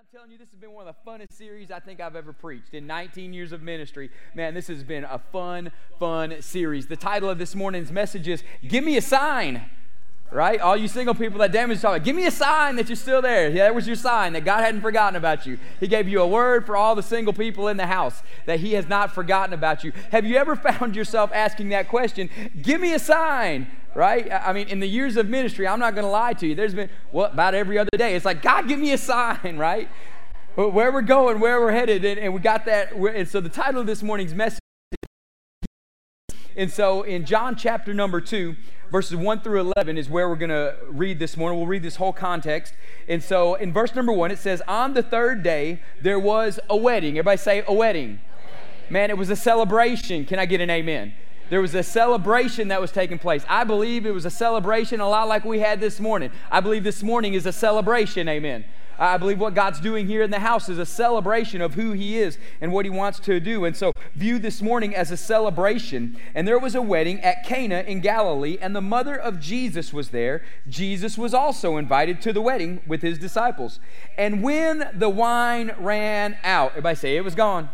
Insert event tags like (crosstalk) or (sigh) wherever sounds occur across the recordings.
I'm telling you, this has been one of the funnest series I think I've ever preached in 19 years of ministry. Man, this has been a fun, fun series. The title of this morning's message is Give Me a Sign. Right? All you single people that damage talk, give me a sign that you're still there. Yeah, that was your sign that God hadn't forgotten about you. He gave you a word for all the single people in the house that He has not forgotten about you. Have you ever found yourself asking that question? Give me a sign right? I mean, in the years of ministry, I'm not going to lie to you. There's been, well, about every other day, it's like, God, give me a sign, (laughs) right? Where we're going, where we're headed. And, and we got that. And so the title of this morning's message. And so in John chapter number 2, verses 1 through 11 is where we're going to read this morning. We'll read this whole context. And so in verse number 1, it says, On the third day, there was a wedding. Everybody say, a wedding. Man, it was a celebration. Can I get an amen? There was a celebration that was taking place. I believe it was a celebration a lot like we had this morning. I believe this morning is a celebration, amen. I believe what God's doing here in the house is a celebration of who He is and what He wants to do. And so, view this morning as a celebration. And there was a wedding at Cana in Galilee, and the mother of Jesus was there. Jesus was also invited to the wedding with His disciples. And when the wine ran out, everybody say it was gone.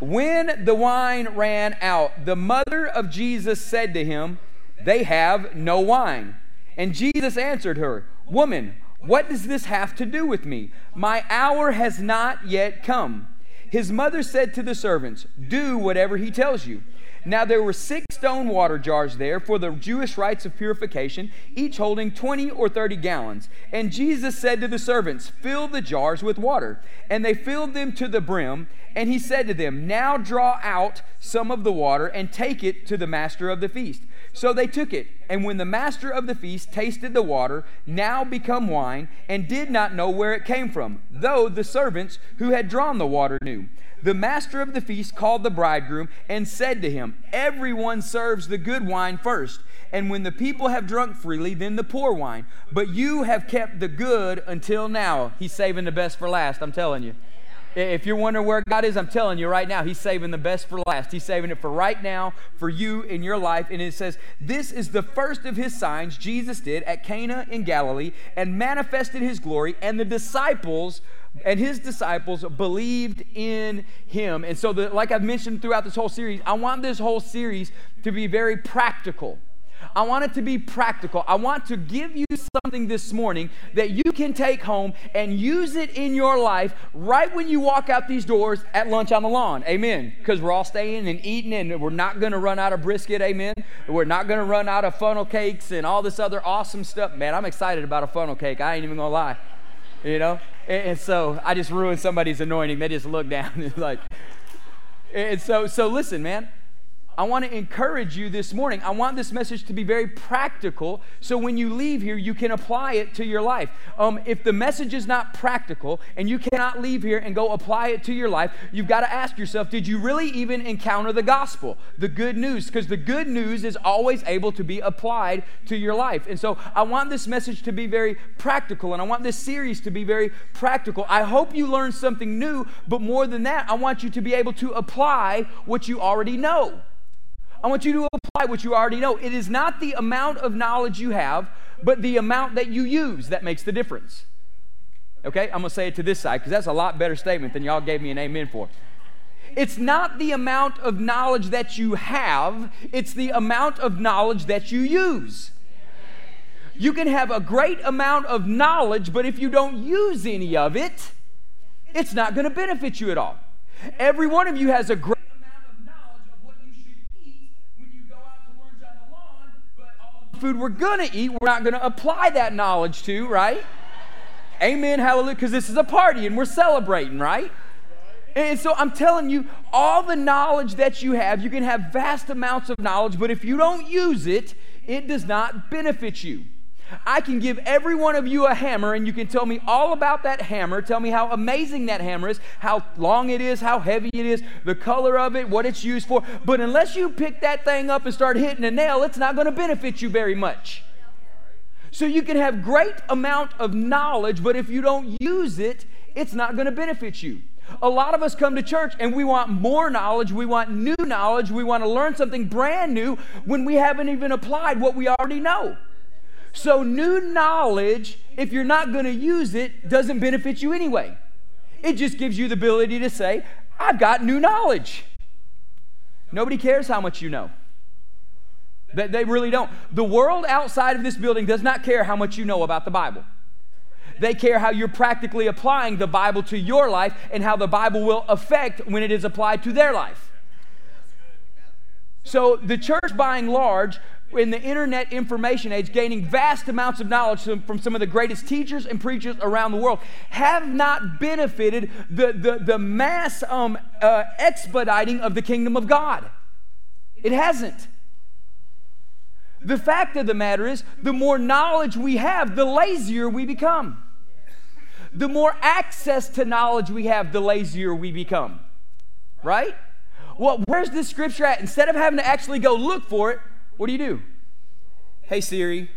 When the wine ran out, the mother of Jesus said to him, They have no wine. And Jesus answered her, Woman, what does this have to do with me? My hour has not yet come. His mother said to the servants, Do whatever he tells you. Now there were six stone water jars there for the Jewish rites of purification, each holding 20 or 30 gallons. And Jesus said to the servants, Fill the jars with water. And they filled them to the brim. And he said to them, Now draw out some of the water and take it to the master of the feast. So they took it. And when the master of the feast tasted the water, now become wine, and did not know where it came from, though the servants who had drawn the water knew. The master of the feast called the bridegroom and said to him, Everyone serves the good wine first, and when the people have drunk freely, then the poor wine. But you have kept the good until now. He's saving the best for last, I'm telling you. If you're wondering where God is, I'm telling you right now, He's saving the best for last. He's saving it for right now, for you in your life. And it says, This is the first of His signs Jesus did at Cana in Galilee and manifested His glory, and the disciples and his disciples believed in him. And so, the, like I've mentioned throughout this whole series, I want this whole series to be very practical. I want it to be practical. I want to give you something this morning that you can take home and use it in your life right when you walk out these doors at lunch on the lawn. Amen. Because we're all staying and eating and we're not going to run out of brisket. Amen. We're not going to run out of funnel cakes and all this other awesome stuff. Man, I'm excited about a funnel cake. I ain't even going to lie. You know? And, so I just ruined somebody's anointing. They just look down (laughs) and like, and so, so listen, man. I want to encourage you this morning. I want this message to be very practical so when you leave here, you can apply it to your life. Um, if the message is not practical and you cannot leave here and go apply it to your life, you've got to ask yourself did you really even encounter the gospel, the good news? Because the good news is always able to be applied to your life. And so I want this message to be very practical and I want this series to be very practical. I hope you learn something new, but more than that, I want you to be able to apply what you already know. I want you to apply what you already know. It is not the amount of knowledge you have, but the amount that you use that makes the difference. Okay? I'm going to say it to this side because that's a lot better statement than y'all gave me an amen for. It's not the amount of knowledge that you have, it's the amount of knowledge that you use. You can have a great amount of knowledge, but if you don't use any of it, it's not going to benefit you at all. Every one of you has a great food we're going to eat, we're not going to apply that knowledge to, right? Amen, hallelujah, because this is a party and we're celebrating, right? And so I'm telling you, all the knowledge that you have, you can have vast amounts of knowledge, but if you don't use it, it does not benefit you. I can give every one of you a hammer and you can tell me all about that hammer. Tell me how amazing that hammer is, how long it is, how heavy it is, the color of it, what it's used for. But unless you pick that thing up and start hitting a nail, it's not going to benefit you very much. So you can have great amount of knowledge, but if you don't use it, it's not going to benefit you. A lot of us come to church and we want more knowledge, we want new knowledge, we want to learn something brand new when we haven't even applied what we already know. So, new knowledge, if you're not going to use it, doesn't benefit you anyway. It just gives you the ability to say, I've got new knowledge. Nobody cares how much you know. They, they really don't. The world outside of this building does not care how much you know about the Bible. They care how you're practically applying the Bible to your life and how the Bible will affect when it is applied to their life. So, the church, by and large, in the internet information age, gaining vast amounts of knowledge from some of the greatest teachers and preachers around the world, have not benefited the, the, the mass um, uh, expediting of the kingdom of God. It hasn't. The fact of the matter is, the more knowledge we have, the lazier we become. The more access to knowledge we have, the lazier we become. Right? Well, where's this scripture at? Instead of having to actually go look for it, what do you do? Hey Siri,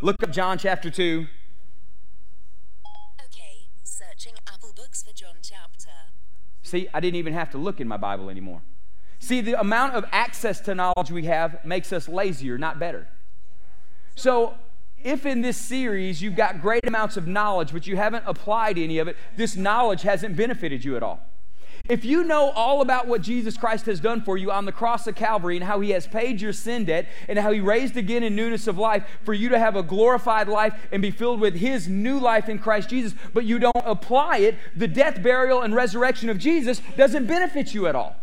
look up John chapter 2. Okay, searching Apple Books for John chapter. See, I didn't even have to look in my Bible anymore. See, the amount of access to knowledge we have makes us lazier, not better. So, if in this series you've got great amounts of knowledge, but you haven't applied any of it, this knowledge hasn't benefited you at all. If you know all about what Jesus Christ has done for you on the cross of Calvary and how he has paid your sin debt and how he raised again in newness of life for you to have a glorified life and be filled with his new life in Christ Jesus, but you don't apply it, the death, burial, and resurrection of Jesus doesn't benefit you at all.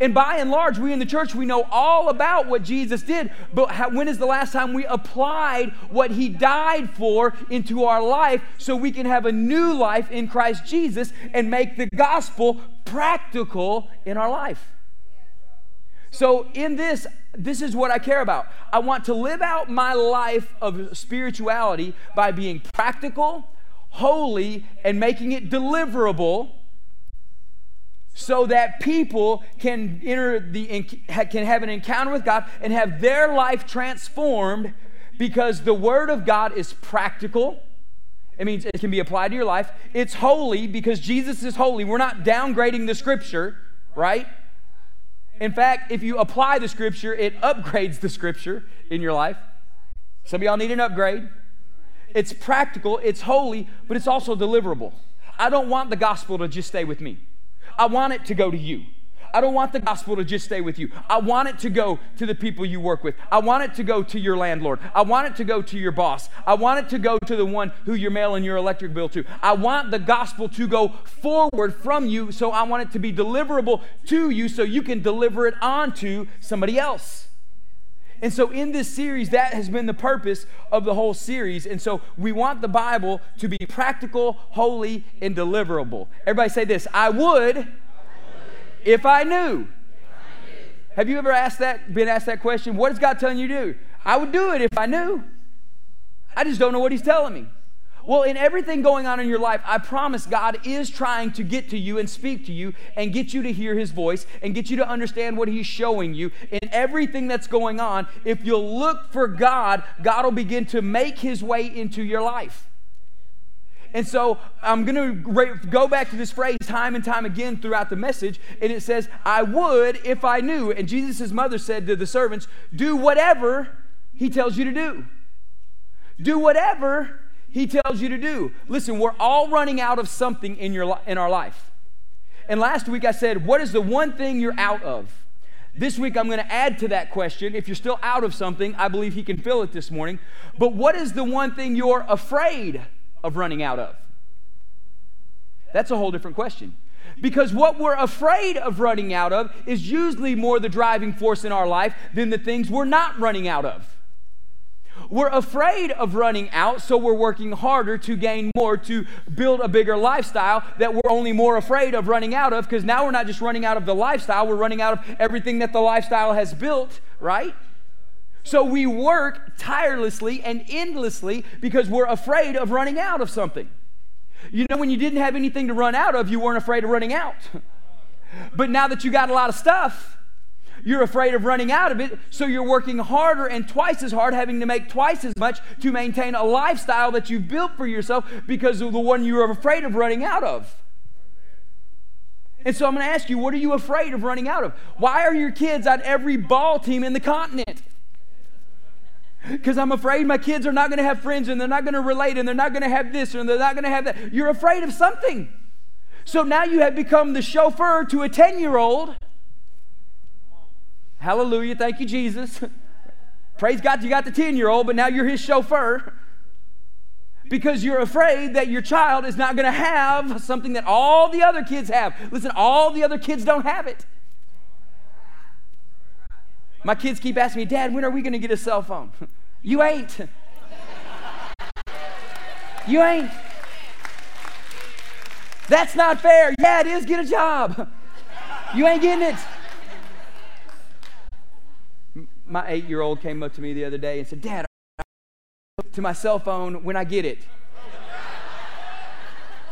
And by and large, we in the church, we know all about what Jesus did, but how, when is the last time we applied what he died for into our life so we can have a new life in Christ Jesus and make the gospel practical in our life? So, in this, this is what I care about. I want to live out my life of spirituality by being practical, holy, and making it deliverable so that people can enter the can have an encounter with God and have their life transformed because the word of God is practical. It means it can be applied to your life. It's holy because Jesus is holy. We're not downgrading the scripture, right? In fact, if you apply the scripture, it upgrades the scripture in your life. Some of y'all need an upgrade. It's practical, it's holy, but it's also deliverable. I don't want the gospel to just stay with me. I want it to go to you. I don't want the gospel to just stay with you. I want it to go to the people you work with. I want it to go to your landlord. I want it to go to your boss. I want it to go to the one who you're mailing your electric bill to. I want the gospel to go forward from you, so I want it to be deliverable to you so you can deliver it on to somebody else. And so, in this series, that has been the purpose of the whole series. And so, we want the Bible to be practical, holy, and deliverable. Everybody say this I would, if I knew. Have you ever asked that, been asked that question? What is God telling you to do? I would do it if I knew. I just don't know what He's telling me. Well, in everything going on in your life, I promise God is trying to get to you and speak to you and get you to hear His voice and get you to understand what He's showing you. In everything that's going on, if you'll look for God, God will begin to make His way into your life. And so I'm going to go back to this phrase time and time again throughout the message. And it says, I would if I knew. And Jesus' mother said to the servants, Do whatever he tells you to do. Do whatever he tells you to do. Listen, we're all running out of something in, your, in our life. And last week I said, What is the one thing you're out of? This week I'm going to add to that question. If you're still out of something, I believe he can fill it this morning. But what is the one thing you're afraid of running out of? That's a whole different question. Because what we're afraid of running out of is usually more the driving force in our life than the things we're not running out of. We're afraid of running out, so we're working harder to gain more, to build a bigger lifestyle that we're only more afraid of running out of because now we're not just running out of the lifestyle, we're running out of everything that the lifestyle has built, right? So we work tirelessly and endlessly because we're afraid of running out of something. You know, when you didn't have anything to run out of, you weren't afraid of running out. (laughs) but now that you got a lot of stuff, you're afraid of running out of it, so you're working harder and twice as hard, having to make twice as much to maintain a lifestyle that you've built for yourself because of the one you are afraid of running out of. And so I'm going to ask you, what are you afraid of running out of? Why are your kids on every ball team in the continent? Because I'm afraid my kids are not going to have friends and they're not going to relate and they're not going to have this and they're not going to have that. You're afraid of something. So now you have become the chauffeur to a 10 year old. Hallelujah. Thank you, Jesus. (laughs) Praise God, you got the 10 year old, but now you're his chauffeur because you're afraid that your child is not going to have something that all the other kids have. Listen, all the other kids don't have it. My kids keep asking me, Dad, when are we going to get a cell phone? (laughs) You ain't. (laughs) You ain't. That's not fair. Yeah, it is. Get a job. You ain't getting it. My eight year old came up to me the other day and said, Dad, to my cell phone when I get it.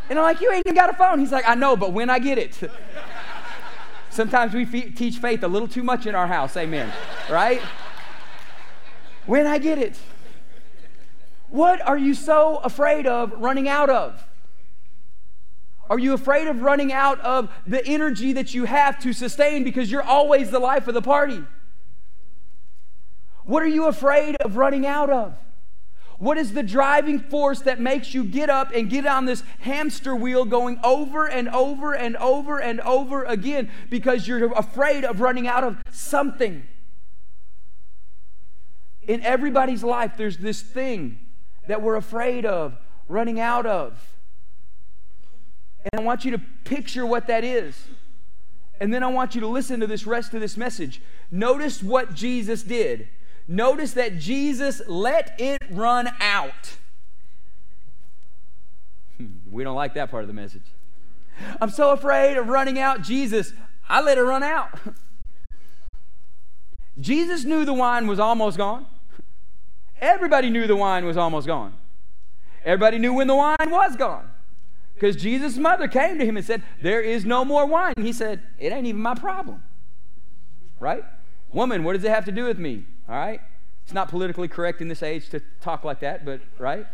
And I'm like, You ain't even got a phone. He's like, I know, but when I get it. Sometimes we fe- teach faith a little too much in our house. Amen. Right? When I get it. What are you so afraid of running out of? Are you afraid of running out of the energy that you have to sustain because you're always the life of the party? What are you afraid of running out of? What is the driving force that makes you get up and get on this hamster wheel going over and over and over and over again because you're afraid of running out of something? In everybody's life, there's this thing that we're afraid of running out of. And I want you to picture what that is. And then I want you to listen to this rest of this message. Notice what Jesus did. Notice that Jesus let it run out. Hmm, we don't like that part of the message. I'm so afraid of running out. Jesus, I let it run out. (laughs) Jesus knew the wine was almost gone. Everybody knew the wine was almost gone. Everybody knew when the wine was gone. Because Jesus' mother came to him and said, There is no more wine. He said, It ain't even my problem. Right? Woman, what does it have to do with me? All right? It's not politically correct in this age to talk like that, but right?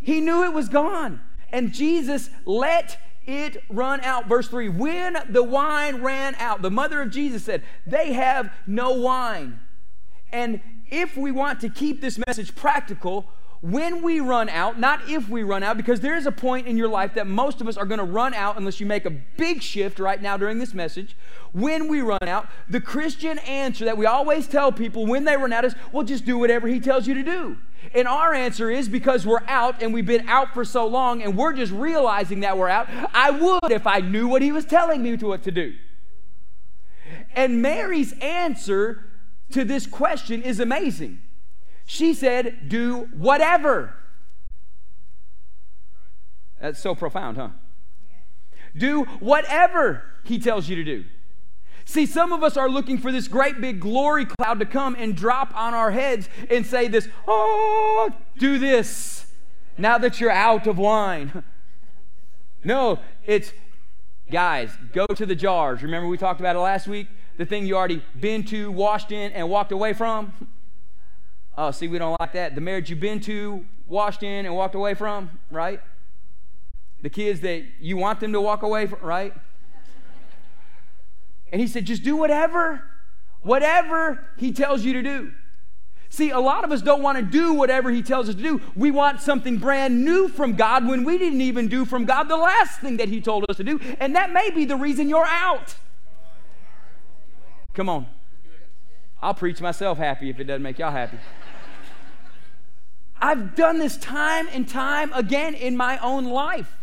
He knew it was gone. And Jesus let it run out. Verse 3 When the wine ran out, the mother of Jesus said, They have no wine. And if we want to keep this message practical, when we run out, not if we run out, because there is a point in your life that most of us are going to run out unless you make a big shift right now during this message. When we run out, the Christian answer that we always tell people when they run out is, well, just do whatever He tells you to do. And our answer is because we're out and we've been out for so long and we're just realizing that we're out, I would if I knew what He was telling me to what to do. And Mary's answer to this question is amazing. She said, Do whatever. That's so profound, huh? Do whatever he tells you to do. See, some of us are looking for this great big glory cloud to come and drop on our heads and say this, oh, do this now that you're out of wine. (laughs) No, it's, guys, go to the jars. Remember we talked about it last week? The thing you already been to, washed in, and walked away from? (laughs) Oh, see, we don't like that. The marriage you've been to, washed in, and walked away from, right? The kids that you want them to walk away from, right? And he said, just do whatever, whatever he tells you to do. See, a lot of us don't want to do whatever he tells us to do. We want something brand new from God when we didn't even do from God the last thing that he told us to do. And that may be the reason you're out. Come on. I'll preach myself happy if it doesn't make y'all happy. I've done this time and time again in my own life.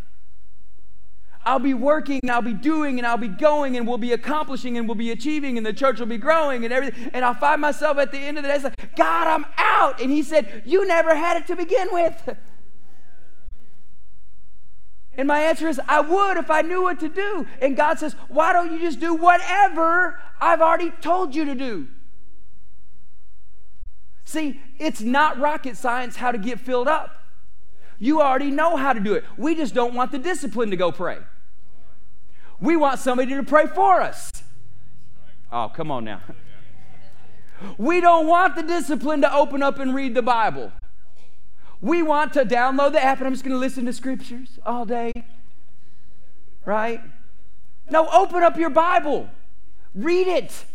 I'll be working and I'll be doing and I'll be going and we'll be accomplishing and we'll be achieving and the church will be growing and everything. And I'll find myself at the end of the day, like, God, I'm out. And He said, You never had it to begin with. And my answer is, I would if I knew what to do. And God says, Why don't you just do whatever I've already told you to do? See, it's not rocket science how to get filled up. You already know how to do it. We just don't want the discipline to go pray. We want somebody to pray for us. Oh, come on now. (laughs) We don't want the discipline to open up and read the Bible. We want to download the app and I'm just going to listen to scriptures all day. Right? No, open up your Bible. Read it.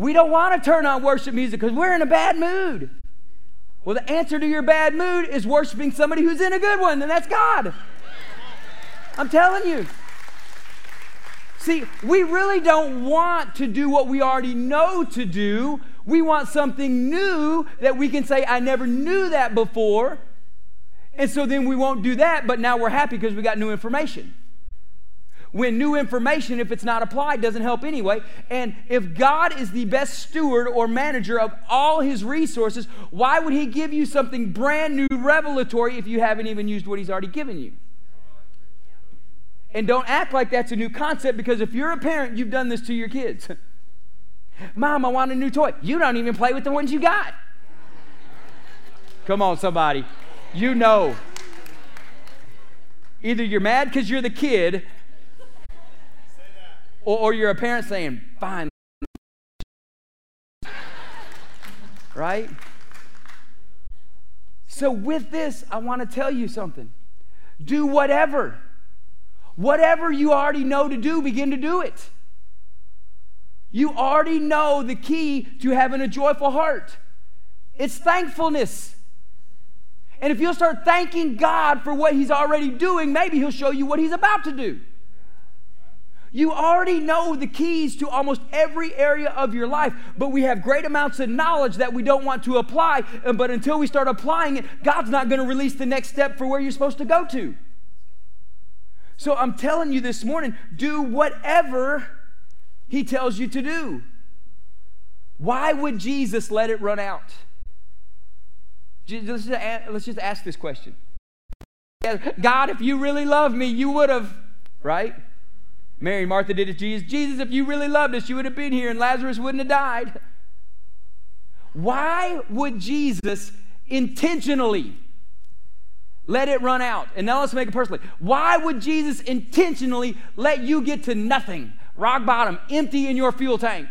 We don't want to turn on worship music because we're in a bad mood. Well, the answer to your bad mood is worshiping somebody who's in a good one, and that's God. I'm telling you. See, we really don't want to do what we already know to do. We want something new that we can say, I never knew that before. And so then we won't do that, but now we're happy because we got new information. When new information, if it's not applied, doesn't help anyway. And if God is the best steward or manager of all his resources, why would he give you something brand new, revelatory, if you haven't even used what he's already given you? And don't act like that's a new concept because if you're a parent, you've done this to your kids. (laughs) Mom, I want a new toy. You don't even play with the ones you got. Come on, somebody. You know. Either you're mad because you're the kid, or, or you're a parent saying, fine. Right? So, with this, I want to tell you something. Do whatever. Whatever you already know to do, begin to do it. You already know the key to having a joyful heart it's thankfulness. And if you'll start thanking God for what He's already doing, maybe He'll show you what He's about to do. You already know the keys to almost every area of your life, but we have great amounts of knowledge that we don't want to apply. But until we start applying it, God's not going to release the next step for where you're supposed to go to. So I'm telling you this morning do whatever He tells you to do. Why would Jesus let it run out? Let's just ask this question God, if you really love me, you would have, right? Mary and Martha did it to Jesus. Jesus, if you really loved us, you would have been here and Lazarus wouldn't have died. Why would Jesus intentionally let it run out? And now let's make it personally. Why would Jesus intentionally let you get to nothing, rock bottom, empty in your fuel tank?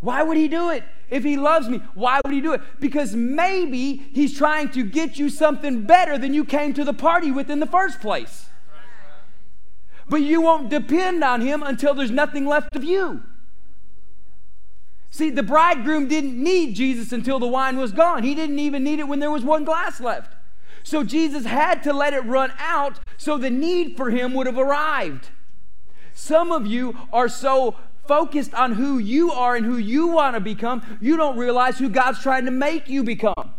Why would he do it? If he loves me, why would he do it? Because maybe he's trying to get you something better than you came to the party with in the first place but you won't depend on him until there's nothing left of you. See, the bridegroom didn't need Jesus until the wine was gone. He didn't even need it when there was one glass left. So Jesus had to let it run out so the need for him would have arrived. Some of you are so focused on who you are and who you want to become, you don't realize who God's trying to make you become.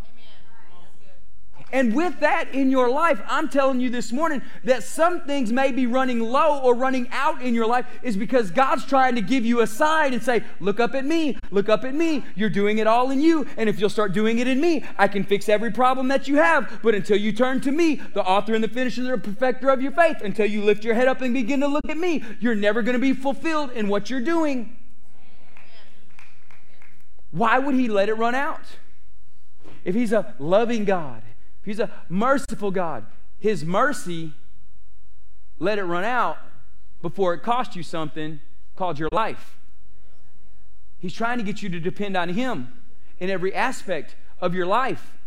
And with that in your life, I'm telling you this morning that some things may be running low or running out in your life is because God's trying to give you a sign and say, Look up at me, look up at me. You're doing it all in you. And if you'll start doing it in me, I can fix every problem that you have. But until you turn to me, the author and the finisher the perfecter of your faith, until you lift your head up and begin to look at me, you're never going to be fulfilled in what you're doing. Why would He let it run out? If He's a loving God, He's a merciful God. His mercy let it run out before it cost you something called your life. He's trying to get you to depend on Him in every aspect of your life.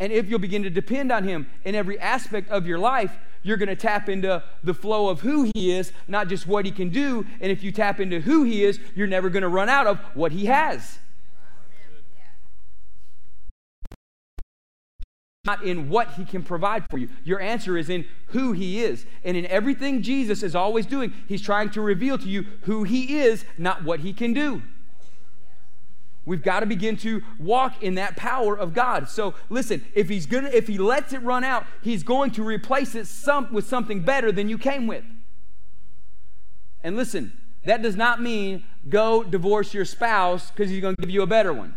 And if you'll begin to depend on Him in every aspect of your life, you're going to tap into the flow of who He is, not just what He can do. And if you tap into who He is, you're never going to run out of what He has. Not in what he can provide for you. Your answer is in who he is. And in everything Jesus is always doing, he's trying to reveal to you who he is, not what he can do. We've got to begin to walk in that power of God. So listen, if he's gonna if he lets it run out, he's going to replace it some, with something better than you came with. And listen, that does not mean go divorce your spouse because he's going to give you a better one.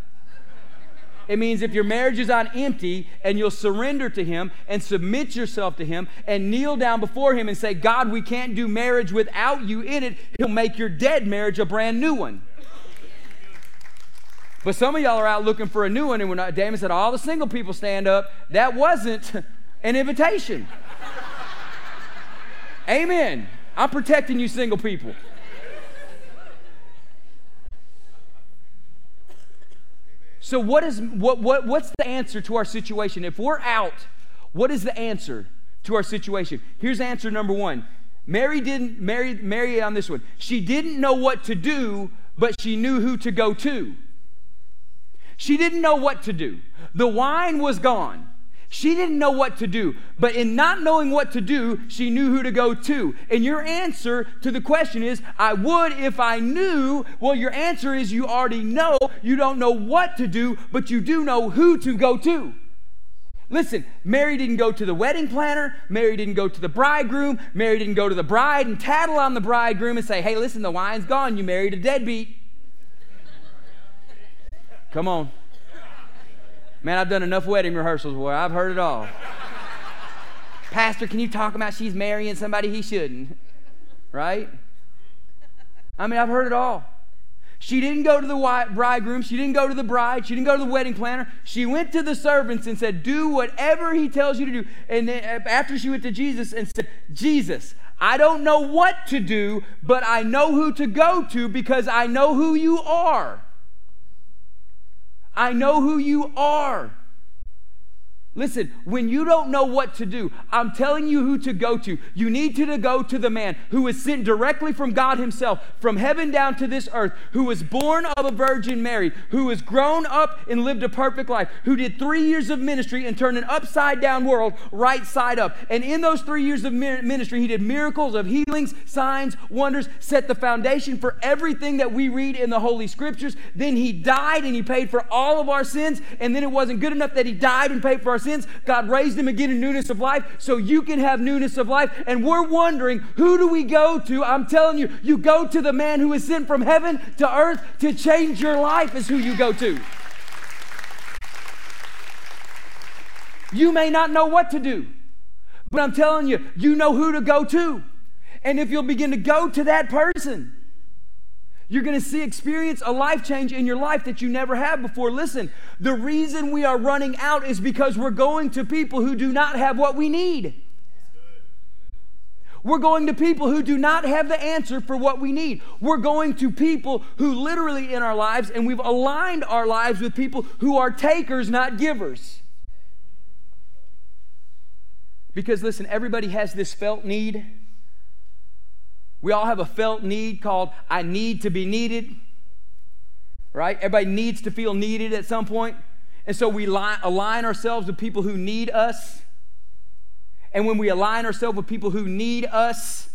It means if your marriage is on empty and you'll surrender to Him and submit yourself to Him and kneel down before Him and say, God, we can't do marriage without you in it, He'll make your dead marriage a brand new one. But some of y'all are out looking for a new one, and when Damon said, All the single people stand up, that wasn't (laughs) an invitation. Amen. I'm protecting you, single people. So, what is, what, what, what's the answer to our situation? If we're out, what is the answer to our situation? Here's answer number one Mary didn't, Mary, Mary on this one, she didn't know what to do, but she knew who to go to. She didn't know what to do. The wine was gone. She didn't know what to do, but in not knowing what to do, she knew who to go to. And your answer to the question is, I would if I knew. Well, your answer is you already know. You don't know what to do, but you do know who to go to. Listen, Mary didn't go to the wedding planner. Mary didn't go to the bridegroom. Mary didn't go to the bride and tattle on the bridegroom and say, hey, listen, the wine's gone. You married a deadbeat. Come on. Man, I've done enough wedding rehearsals where I've heard it all. Pastor, can you talk about she's marrying somebody he shouldn't? Right? I mean, I've heard it all. She didn't go to the bridegroom. She didn't go to the bride. She didn't go to the wedding planner. She went to the servants and said, Do whatever he tells you to do. And then after she went to Jesus and said, Jesus, I don't know what to do, but I know who to go to because I know who you are. I know who you are. Listen, when you don't know what to do, I'm telling you who to go to. You need to go to the man who was sent directly from God Himself, from heaven down to this earth, who was born of a Virgin Mary, who was grown up and lived a perfect life, who did three years of ministry and turned an upside down world right side up. And in those three years of ministry, He did miracles of healings, signs, wonders, set the foundation for everything that we read in the Holy Scriptures. Then He died and He paid for all of our sins. And then it wasn't good enough that He died and paid for our sins. God raised him again in newness of life so you can have newness of life. And we're wondering, who do we go to? I'm telling you, you go to the man who is sent from heaven to earth to change your life, is who you go to. You may not know what to do, but I'm telling you, you know who to go to. And if you'll begin to go to that person, you're going to see experience a life change in your life that you never have before. Listen, the reason we are running out is because we're going to people who do not have what we need. We're going to people who do not have the answer for what we need. We're going to people who literally in our lives, and we've aligned our lives with people who are takers, not givers. Because listen, everybody has this felt need. We all have a felt need called I need to be needed. Right? Everybody needs to feel needed at some point. And so we align ourselves with people who need us. And when we align ourselves with people who need us,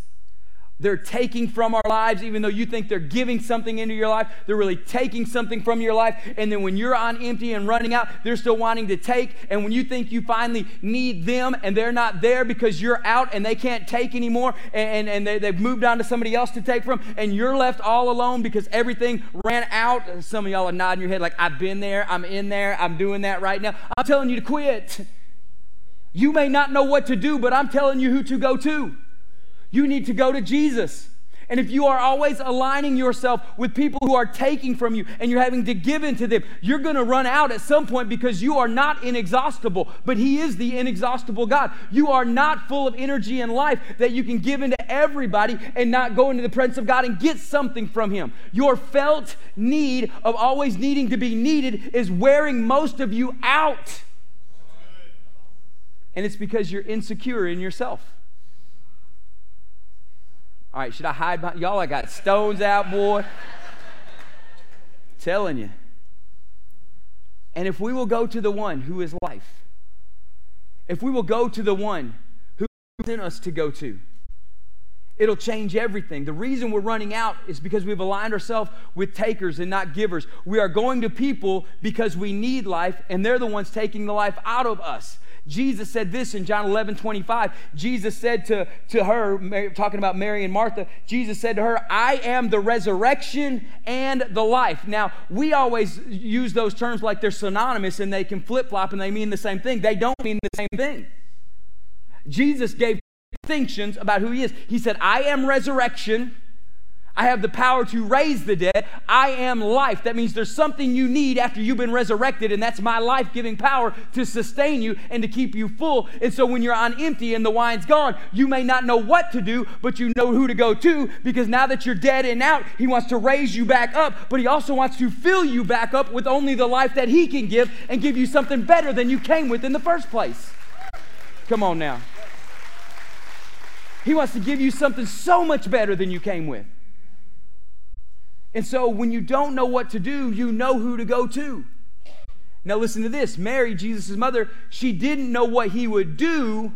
they're taking from our lives, even though you think they're giving something into your life, they're really taking something from your life. And then when you're on empty and running out, they're still wanting to take. And when you think you finally need them and they're not there because you're out and they can't take anymore and, and they, they've moved on to somebody else to take from, and you're left all alone because everything ran out. Some of y'all are nodding your head like, I've been there, I'm in there, I'm doing that right now. I'm telling you to quit. You may not know what to do, but I'm telling you who to go to. You need to go to Jesus. And if you are always aligning yourself with people who are taking from you and you're having to give into them, you're going to run out at some point because you are not inexhaustible, but He is the inexhaustible God. You are not full of energy and life that you can give into everybody and not go into the presence of God and get something from Him. Your felt need of always needing to be needed is wearing most of you out. And it's because you're insecure in yourself. All right, should I hide behind y'all? I got stones out, boy. Telling you. And if we will go to the one who is life, if we will go to the one who sent us to go to, it'll change everything. The reason we're running out is because we've aligned ourselves with takers and not givers. We are going to people because we need life, and they're the ones taking the life out of us. Jesus said this in John 11 25. Jesus said to, to her, talking about Mary and Martha, Jesus said to her, I am the resurrection and the life. Now, we always use those terms like they're synonymous and they can flip flop and they mean the same thing. They don't mean the same thing. Jesus gave distinctions about who he is. He said, I am resurrection I have the power to raise the dead. I am life. That means there's something you need after you've been resurrected, and that's my life giving power to sustain you and to keep you full. And so when you're on empty and the wine's gone, you may not know what to do, but you know who to go to because now that you're dead and out, He wants to raise you back up, but He also wants to fill you back up with only the life that He can give and give you something better than you came with in the first place. Come on now. He wants to give you something so much better than you came with. And so when you don't know what to do, you know who to go to. Now, listen to this Mary, Jesus' mother, she didn't know what he would do,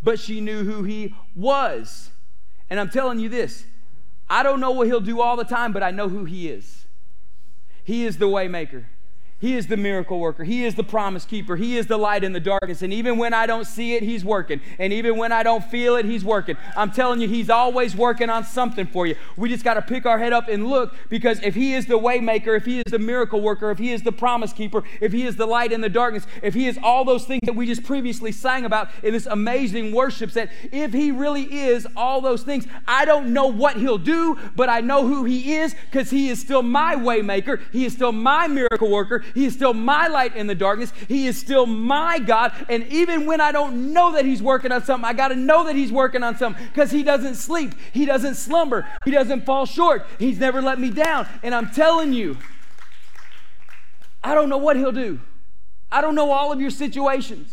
but she knew who he was. And I'm telling you this I don't know what he'll do all the time, but I know who he is. He is the waymaker. He is the miracle worker. He is the promise keeper. He is the light in the darkness. And even when I don't see it, He's working. And even when I don't feel it, He's working. I'm telling you, He's always working on something for you. We just got to pick our head up and look because if He is the waymaker, if He is the miracle worker, if He is the promise keeper, if He is the light in the darkness, if He is all those things that we just previously sang about in this amazing worship set, if He really is all those things, I don't know what He'll do, but I know who He is because He is still my waymaker. He is still my miracle worker. He is still my light in the darkness. He is still my God. And even when I don't know that He's working on something, I got to know that He's working on something because He doesn't sleep. He doesn't slumber. He doesn't fall short. He's never let me down. And I'm telling you, I don't know what He'll do. I don't know all of your situations.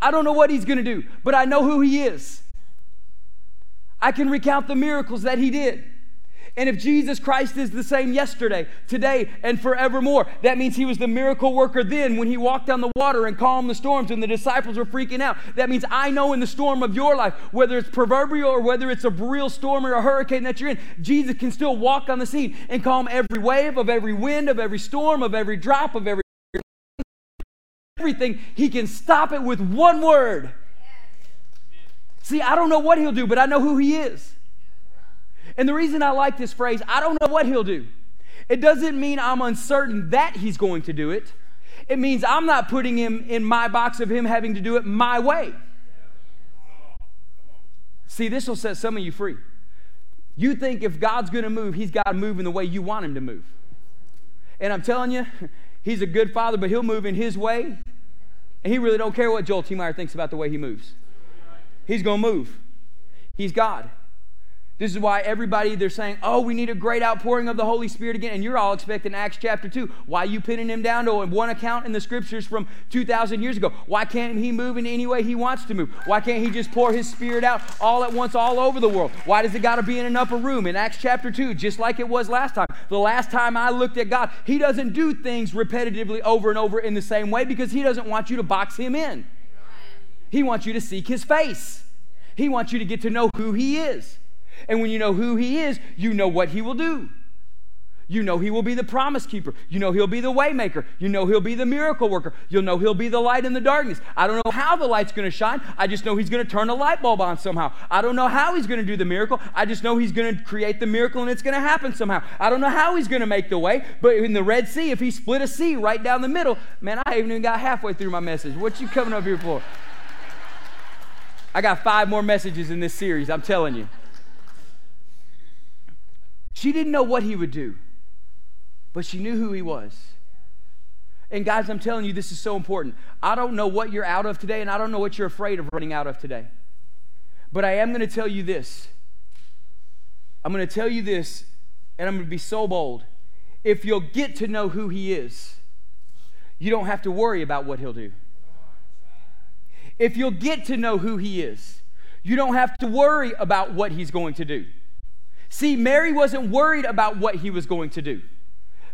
I don't know what He's going to do, but I know who He is. I can recount the miracles that He did. And if Jesus Christ is the same yesterday, today, and forevermore, that means he was the miracle worker then when he walked on the water and calmed the storms and the disciples were freaking out. That means I know in the storm of your life, whether it's proverbial or whether it's a real storm or a hurricane that you're in, Jesus can still walk on the scene and calm every wave of every wind, of every storm, of every drop, of every everything. He can stop it with one word. See, I don't know what he'll do, but I know who he is. And the reason I like this phrase, I don't know what he'll do. It doesn't mean I'm uncertain that he's going to do it. It means I'm not putting him in my box of him having to do it my way. See, this will set some of you free. You think if God's going to move, he's got to move in the way you want him to move. And I'm telling you, (laughs) he's a good father, but he'll move in his way. And he really don't care what Joel T. Meyer thinks about the way he moves. He's going to move. He's God. This is why everybody, they're saying, oh, we need a great outpouring of the Holy Spirit again. And you're all expecting Acts chapter 2. Why you pinning him down to one account in the scriptures from 2,000 years ago? Why can't he move in any way he wants to move? Why can't he just pour his spirit out all at once all over the world? Why does it got to be in an upper room? In Acts chapter 2, just like it was last time. The last time I looked at God, he doesn't do things repetitively over and over in the same way because he doesn't want you to box him in. He wants you to seek his face. He wants you to get to know who he is. And when you know who He is, you know what He will do. You know He will be the promise keeper. You know He'll be the waymaker. You know He'll be the miracle worker. You'll know He'll be the light in the darkness. I don't know how the light's going to shine. I just know He's going to turn a light bulb on somehow. I don't know how He's going to do the miracle. I just know He's going to create the miracle and it's going to happen somehow. I don't know how He's going to make the way, but in the Red Sea, if He split a sea right down the middle, man, I haven't even got halfway through my message. What you coming up here for? I got five more messages in this series, I'm telling you. She didn't know what he would do, but she knew who he was. And guys, I'm telling you, this is so important. I don't know what you're out of today, and I don't know what you're afraid of running out of today. But I am going to tell you this. I'm going to tell you this, and I'm going to be so bold. If you'll get to know who he is, you don't have to worry about what he'll do. If you'll get to know who he is, you don't have to worry about what he's going to do. See, Mary wasn't worried about what he was going to do.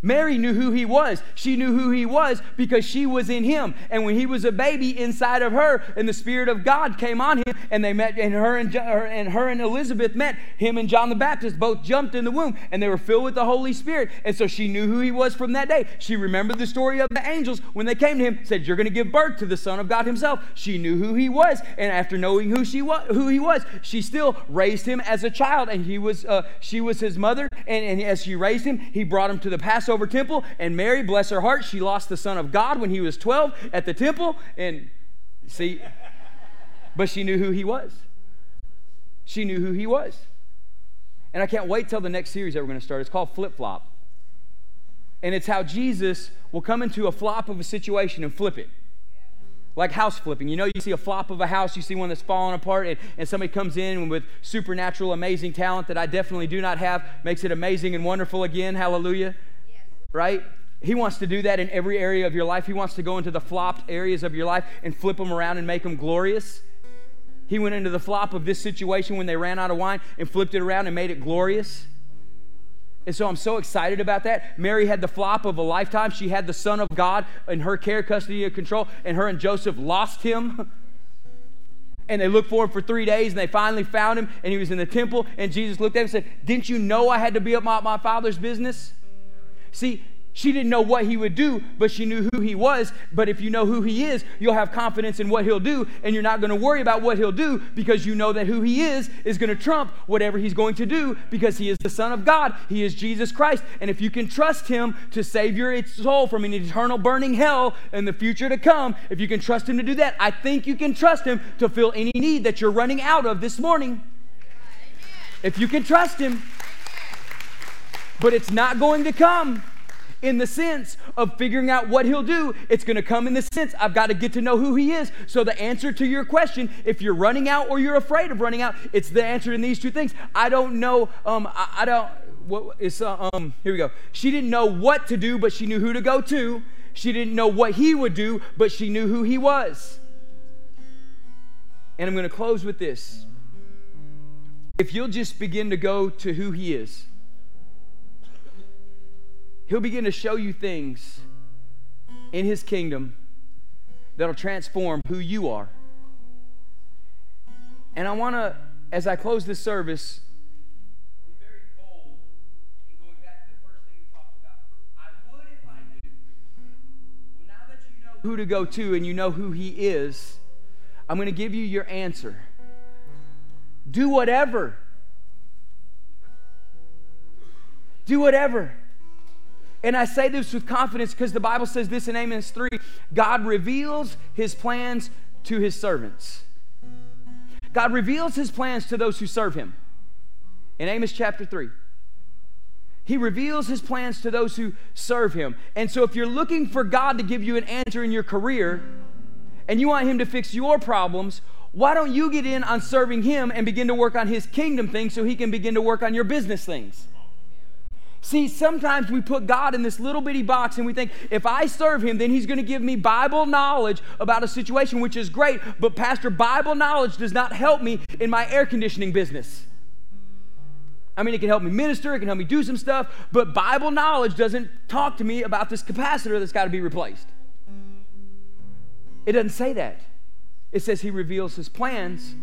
Mary knew who he was. She knew who he was because she was in him. And when he was a baby inside of her, and the Spirit of God came on him, and they met, and her and, and her and Elizabeth met. Him and John the Baptist both jumped in the womb, and they were filled with the Holy Spirit. And so she knew who he was from that day. She remembered the story of the angels when they came to him, said, "You're going to give birth to the Son of God Himself." She knew who he was, and after knowing who she was, who he was, she still raised him as a child, and he was, uh, she was his mother. And, and as she raised him, he brought him to the Passover Passover temple. And Mary, bless her heart, she lost the Son of God when he was 12 at the temple. And see, but she knew who he was. She knew who he was. And I can't wait till the next series that we're going to start. It's called Flip Flop. And it's how Jesus will come into a flop of a situation and flip it like house flipping. You know, you see a flop of a house, you see one that's falling apart, and, and somebody comes in with supernatural, amazing talent that I definitely do not have, makes it amazing and wonderful again. Hallelujah right? He wants to do that in every area of your life. He wants to go into the flopped areas of your life and flip them around and make them glorious. He went into the flop of this situation when they ran out of wine and flipped it around and made it glorious. And so I'm so excited about that. Mary had the flop of a lifetime. She had the Son of God in her care, custody, and control, and her and Joseph lost him. (laughs) and they looked for him for three days, and they finally found him, and he was in the temple. And Jesus looked at him and said, Didn't you know I had to be up my, my father's business? See, she didn't know what he would do, but she knew who he was. But if you know who he is, you'll have confidence in what he'll do, and you're not going to worry about what he'll do because you know that who he is is going to trump whatever he's going to do because he is the Son of God. He is Jesus Christ. And if you can trust him to save your soul from an eternal burning hell in the future to come, if you can trust him to do that, I think you can trust him to fill any need that you're running out of this morning. If you can trust him. But it's not going to come in the sense of figuring out what he'll do. It's going to come in the sense I've got to get to know who he is. So, the answer to your question, if you're running out or you're afraid of running out, it's the answer in these two things. I don't know, um, I, I don't, what is, uh, um, here we go. She didn't know what to do, but she knew who to go to. She didn't know what he would do, but she knew who he was. And I'm going to close with this. If you'll just begin to go to who he is, He'll begin to show you things in His kingdom that'll transform who you are. And I want to, as I close this service, be very bold in going back to the first thing we talked about. I would if I knew. Well, now that you know who to go to and you know who He is, I'm going to give you your answer. Do whatever. Do whatever. And I say this with confidence because the Bible says this in Amos 3 God reveals his plans to his servants. God reveals his plans to those who serve him. In Amos chapter 3. He reveals his plans to those who serve him. And so if you're looking for God to give you an answer in your career and you want him to fix your problems, why don't you get in on serving him and begin to work on his kingdom things so he can begin to work on your business things? See, sometimes we put God in this little bitty box and we think if I serve Him, then He's going to give me Bible knowledge about a situation, which is great. But, Pastor, Bible knowledge does not help me in my air conditioning business. I mean, it can help me minister, it can help me do some stuff, but Bible knowledge doesn't talk to me about this capacitor that's got to be replaced. It doesn't say that. It says He reveals His plans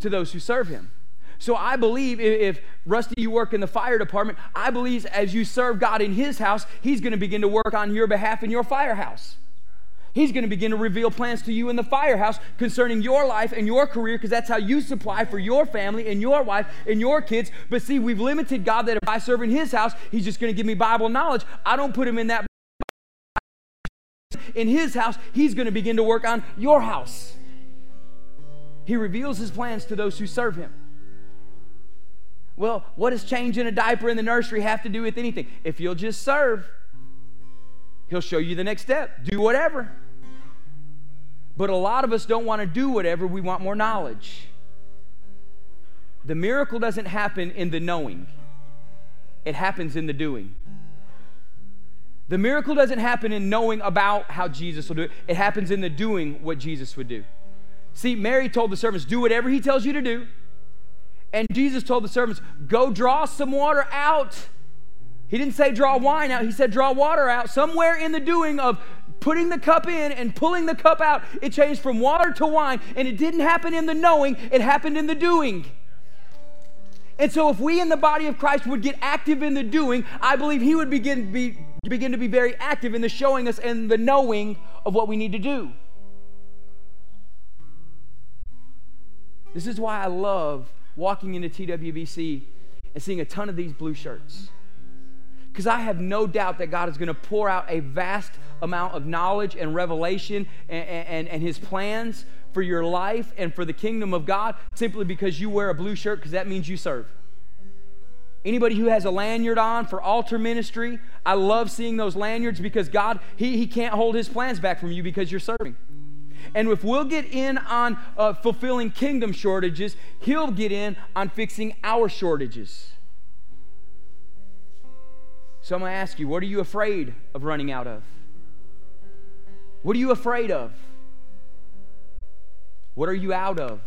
to those who serve Him. So I believe if, if, Rusty, you work in the fire department, I believe as you serve God in His house, He's going to begin to work on your behalf in your firehouse. He's going to begin to reveal plans to you in the firehouse concerning your life and your career because that's how you supply for your family and your wife and your kids. But see, we've limited God that if I serve in His house, He's just going to give me Bible knowledge. I don't put Him in that. In His house, He's going to begin to work on your house. He reveals His plans to those who serve Him. Well, what does changing a diaper in the nursery have to do with anything? If you'll just serve, He'll show you the next step. Do whatever. But a lot of us don't want to do whatever, we want more knowledge. The miracle doesn't happen in the knowing, it happens in the doing. The miracle doesn't happen in knowing about how Jesus will do it, it happens in the doing what Jesus would do. See, Mary told the servants, Do whatever he tells you to do. And Jesus told the servants, Go draw some water out. He didn't say draw wine out, he said draw water out. Somewhere in the doing of putting the cup in and pulling the cup out, it changed from water to wine. And it didn't happen in the knowing, it happened in the doing. And so, if we in the body of Christ would get active in the doing, I believe He would begin, be, begin to be very active in the showing us and the knowing of what we need to do. This is why I love walking into TWBC and seeing a ton of these blue shirts. Because I have no doubt that God is going to pour out a vast amount of knowledge and revelation and, and, and His plans for your life and for the kingdom of God simply because you wear a blue shirt, because that means you serve. Anybody who has a lanyard on for altar ministry, I love seeing those lanyards because God, He, he can't hold His plans back from you because you're serving. And if we'll get in on uh, fulfilling kingdom shortages, He'll get in on fixing our shortages. So I'm going to ask you, what are you afraid of running out of? What are you afraid of? What are you out of?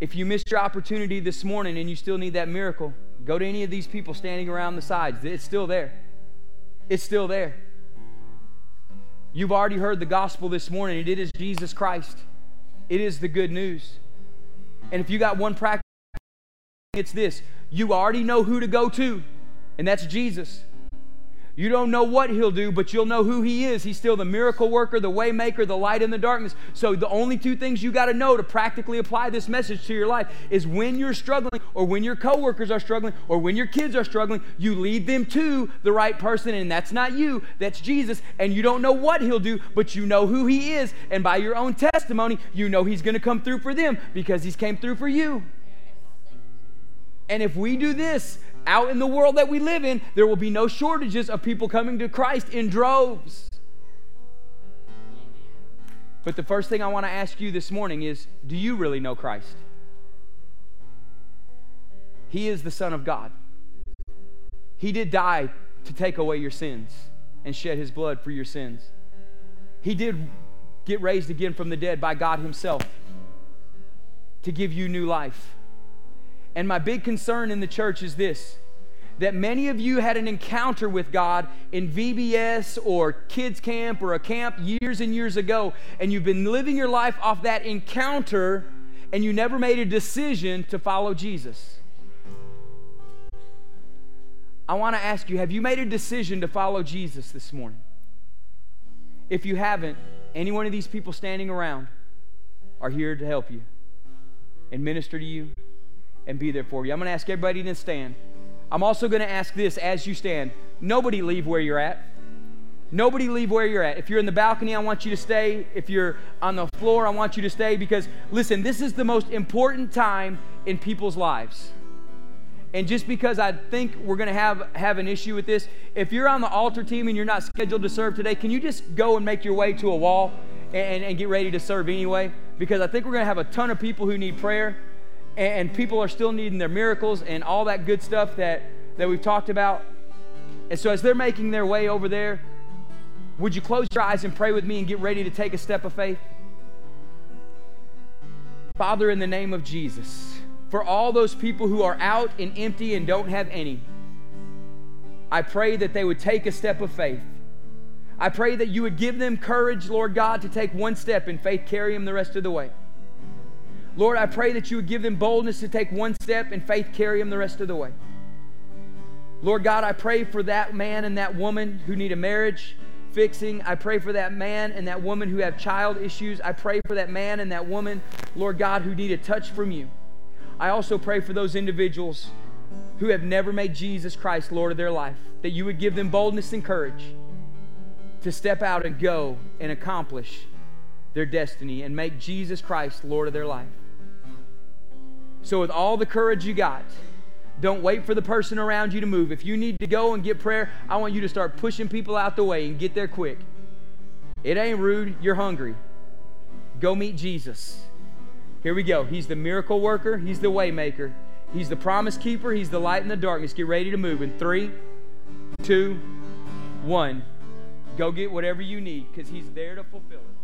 If you missed your opportunity this morning and you still need that miracle, go to any of these people standing around the sides. It's still there. It's still there. You've already heard the gospel this morning, it is Jesus Christ. It is the good news. And if you got one practice, it's this you already know who to go to, and that's Jesus. You don't know what he'll do, but you'll know who he is. He's still the miracle worker, the waymaker, the light in the darkness. So the only two things you got to know to practically apply this message to your life is when you're struggling or when your coworkers are struggling or when your kids are struggling, you lead them to the right person and that's not you, that's Jesus, and you don't know what he'll do, but you know who he is, and by your own testimony, you know he's going to come through for them because he's came through for you. And if we do this, out in the world that we live in, there will be no shortages of people coming to Christ in droves. But the first thing I want to ask you this morning is do you really know Christ? He is the Son of God. He did die to take away your sins and shed his blood for your sins. He did get raised again from the dead by God Himself to give you new life. And my big concern in the church is this that many of you had an encounter with God in VBS or kids camp or a camp years and years ago, and you've been living your life off that encounter and you never made a decision to follow Jesus. I want to ask you have you made a decision to follow Jesus this morning? If you haven't, any one of these people standing around are here to help you and minister to you and be there for you. I'm going to ask everybody to stand. I'm also going to ask this as you stand. Nobody leave where you're at. Nobody leave where you're at. If you're in the balcony, I want you to stay. If you're on the floor, I want you to stay because, listen, this is the most important time in people's lives. And just because I think we're going to have, have an issue with this, if you're on the altar team and you're not scheduled to serve today, can you just go and make your way to a wall and, and get ready to serve anyway? Because I think we're going to have a ton of people who need prayer and people are still needing their miracles and all that good stuff that, that we've talked about. And so, as they're making their way over there, would you close your eyes and pray with me and get ready to take a step of faith? Father, in the name of Jesus, for all those people who are out and empty and don't have any, I pray that they would take a step of faith. I pray that you would give them courage, Lord God, to take one step in faith, carry them the rest of the way. Lord, I pray that you would give them boldness to take one step and faith carry them the rest of the way. Lord God, I pray for that man and that woman who need a marriage fixing. I pray for that man and that woman who have child issues. I pray for that man and that woman, Lord God, who need a touch from you. I also pray for those individuals who have never made Jesus Christ Lord of their life, that you would give them boldness and courage to step out and go and accomplish their destiny and make Jesus Christ Lord of their life. So, with all the courage you got, don't wait for the person around you to move. If you need to go and get prayer, I want you to start pushing people out the way and get there quick. It ain't rude, you're hungry. Go meet Jesus. Here we go. He's the miracle worker, He's the waymaker, He's the promise keeper, He's the light in the darkness. Get ready to move in three, two, one. Go get whatever you need because He's there to fulfill it.